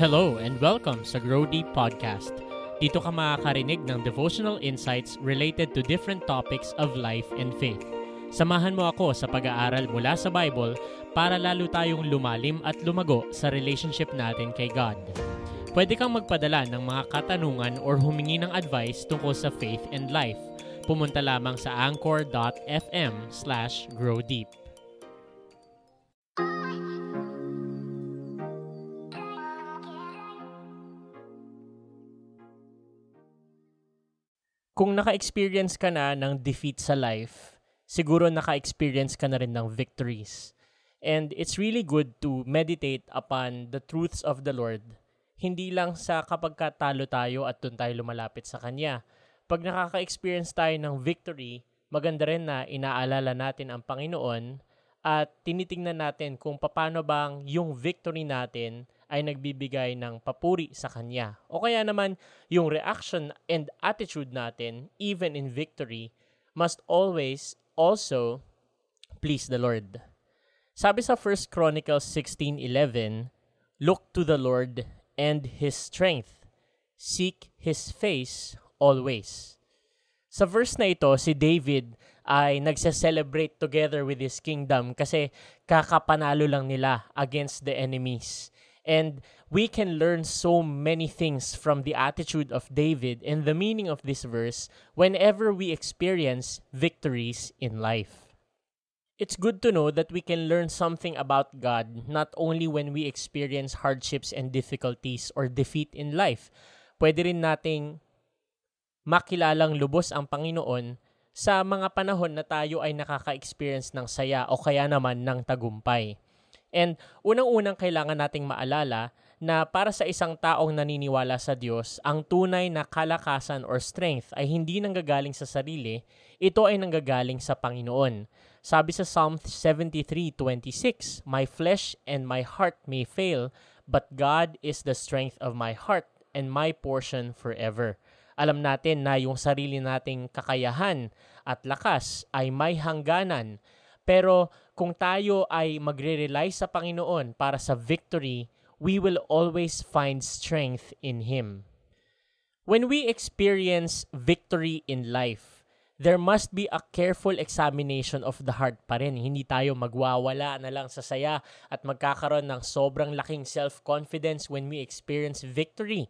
Hello and welcome sa Grow Deep Podcast. Dito ka makakarinig ng devotional insights related to different topics of life and faith. Samahan mo ako sa pag-aaral mula sa Bible para lalo tayong lumalim at lumago sa relationship natin kay God. Pwede kang magpadala ng mga katanungan or humingi ng advice tungkol sa faith and life. Pumunta lamang sa anchor.fm slash growdeep. Kung naka-experience ka na ng defeat sa life, siguro naka-experience ka na rin ng victories. And it's really good to meditate upon the truths of the Lord. Hindi lang sa kapag katalo tayo at doon tayo lumalapit sa Kanya. Pag nakaka-experience tayo ng victory, maganda rin na inaalala natin ang Panginoon at tinitingnan natin kung paano bang yung victory natin ay nagbibigay ng papuri sa Kanya. O kaya naman, yung reaction and attitude natin, even in victory, must always also please the Lord. Sabi sa 1 Chronicles 16.11, Look to the Lord and His strength. Seek His face always. Sa verse na ito, si David ay nagse-celebrate together with his kingdom kasi kakapanalo lang nila against the enemies. And we can learn so many things from the attitude of David and the meaning of this verse whenever we experience victories in life. It's good to know that we can learn something about God not only when we experience hardships and difficulties or defeat in life. Pwede rin nating makilalang lubos ang Panginoon sa mga panahon na tayo ay nakaka-experience ng saya o kaya naman ng tagumpay. And unang-unang kailangan nating maalala na para sa isang taong naniniwala sa Diyos, ang tunay na kalakasan or strength ay hindi nanggagaling sa sarili, ito ay nanggagaling sa Panginoon. Sabi sa Psalm 73:26, My flesh and my heart may fail, but God is the strength of my heart and my portion forever. Alam natin na yung sarili nating kakayahan at lakas ay may hangganan, pero kung tayo ay magre-rely sa Panginoon para sa victory, we will always find strength in Him. When we experience victory in life, there must be a careful examination of the heart pa rin. Hindi tayo magwawala na lang sa saya at magkakaroon ng sobrang laking self-confidence when we experience victory.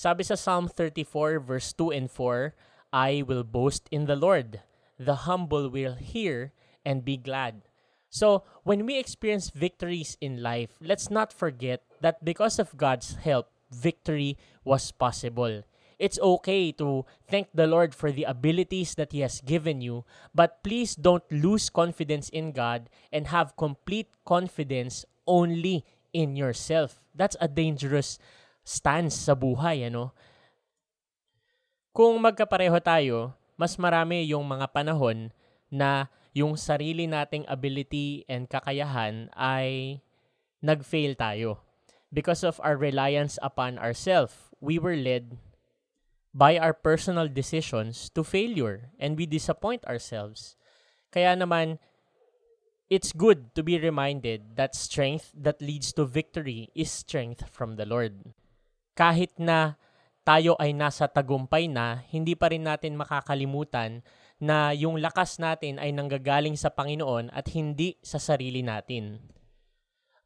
Sabi sa Psalm 34 verse 2 and 4, I will boast in the Lord. The humble will hear and be glad. So, when we experience victories in life, let's not forget that because of God's help, victory was possible. It's okay to thank the Lord for the abilities that He has given you, but please don't lose confidence in God and have complete confidence only in yourself. That's a dangerous stance sa buhay, ano? Kung magkapareho tayo, mas marami yung mga panahon na yung sarili nating ability and kakayahan ay nag-fail tayo. Because of our reliance upon ourselves, we were led by our personal decisions to failure and we disappoint ourselves. Kaya naman, it's good to be reminded that strength that leads to victory is strength from the Lord. Kahit na tayo ay nasa tagumpay na, hindi pa rin natin makakalimutan na yung lakas natin ay nanggagaling sa Panginoon at hindi sa sarili natin.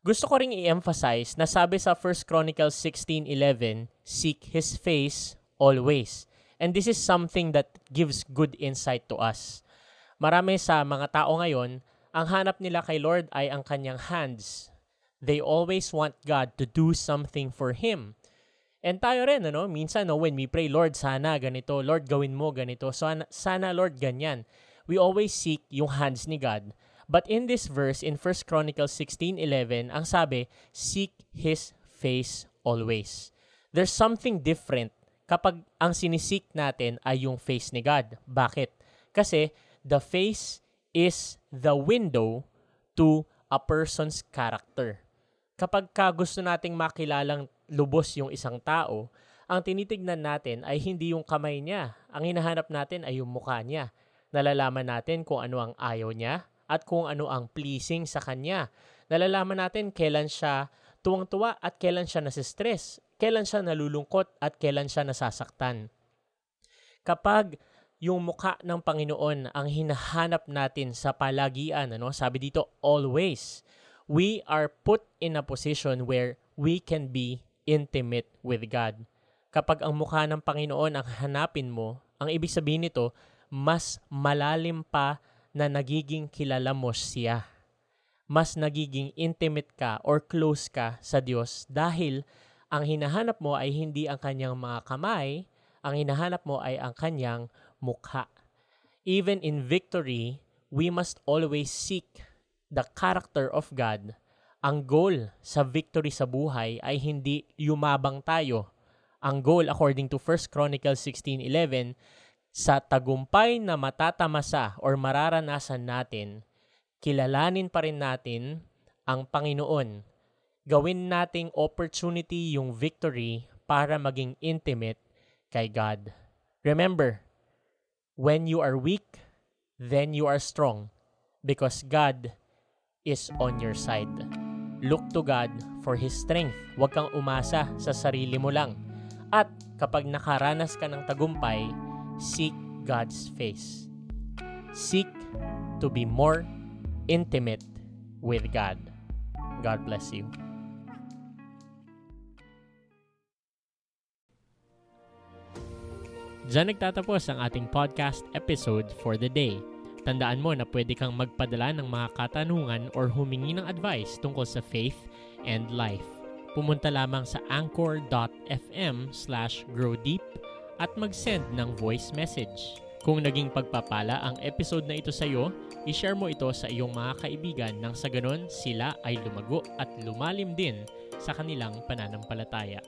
Gusto ko ring i-emphasize na sabi sa 1 Chronicles 16.11, Seek His face always. And this is something that gives good insight to us. Marami sa mga tao ngayon, ang hanap nila kay Lord ay ang kanyang hands. They always want God to do something for Him. And tayo rin, ano, minsan, no, when we pray, Lord, sana ganito, Lord, gawin mo ganito, sana, sana Lord, ganyan. We always seek yung hands ni God. But in this verse, in 1 Chronicles 16.11, ang sabi, seek His face always. There's something different kapag ang sinisik natin ay yung face ni God. Bakit? Kasi the face is the window to a person's character. Kapag ka gusto nating makilalang lubos yung isang tao, ang tinitignan natin ay hindi yung kamay niya. Ang hinahanap natin ay yung mukha niya. Nalalaman natin kung ano ang ayaw niya at kung ano ang pleasing sa kanya. Nalalaman natin kailan siya tuwang-tuwa at kailan siya nasistress, kailan siya nalulungkot at kailan siya nasasaktan. Kapag yung mukha ng Panginoon ang hinahanap natin sa palagian, ano? sabi dito, always, we are put in a position where we can be intimate with God. Kapag ang mukha ng Panginoon ang hanapin mo, ang ibig sabihin nito, mas malalim pa na nagiging kilala mo siya mas nagiging intimate ka or close ka sa Diyos dahil ang hinahanap mo ay hindi ang kanyang mga kamay, ang hinahanap mo ay ang kanyang mukha. Even in victory, we must always seek the character of God. Ang goal sa victory sa buhay ay hindi yumabang tayo. Ang goal according to 1 Chronicles 16:11 sa tagumpay na matatamasa or mararanasan natin kilalanin pa rin natin ang Panginoon. Gawin nating opportunity yung victory para maging intimate kay God. Remember, when you are weak, then you are strong because God is on your side. Look to God for His strength. Huwag kang umasa sa sarili mo lang. At kapag nakaranas ka ng tagumpay, seek God's face. Seek to be more intimate with God. God bless you. Diyan nagtatapos ang ating podcast episode for the day. Tandaan mo na pwede kang magpadala ng mga katanungan or humingi ng advice tungkol sa faith and life. Pumunta lamang sa anchor.fm slash growdeep at mag-send ng voice message. Kung naging pagpapala ang episode na ito sa iyo, I-share mo ito sa iyong mga kaibigan nang sa ganon sila ay lumago at lumalim din sa kanilang pananampalataya.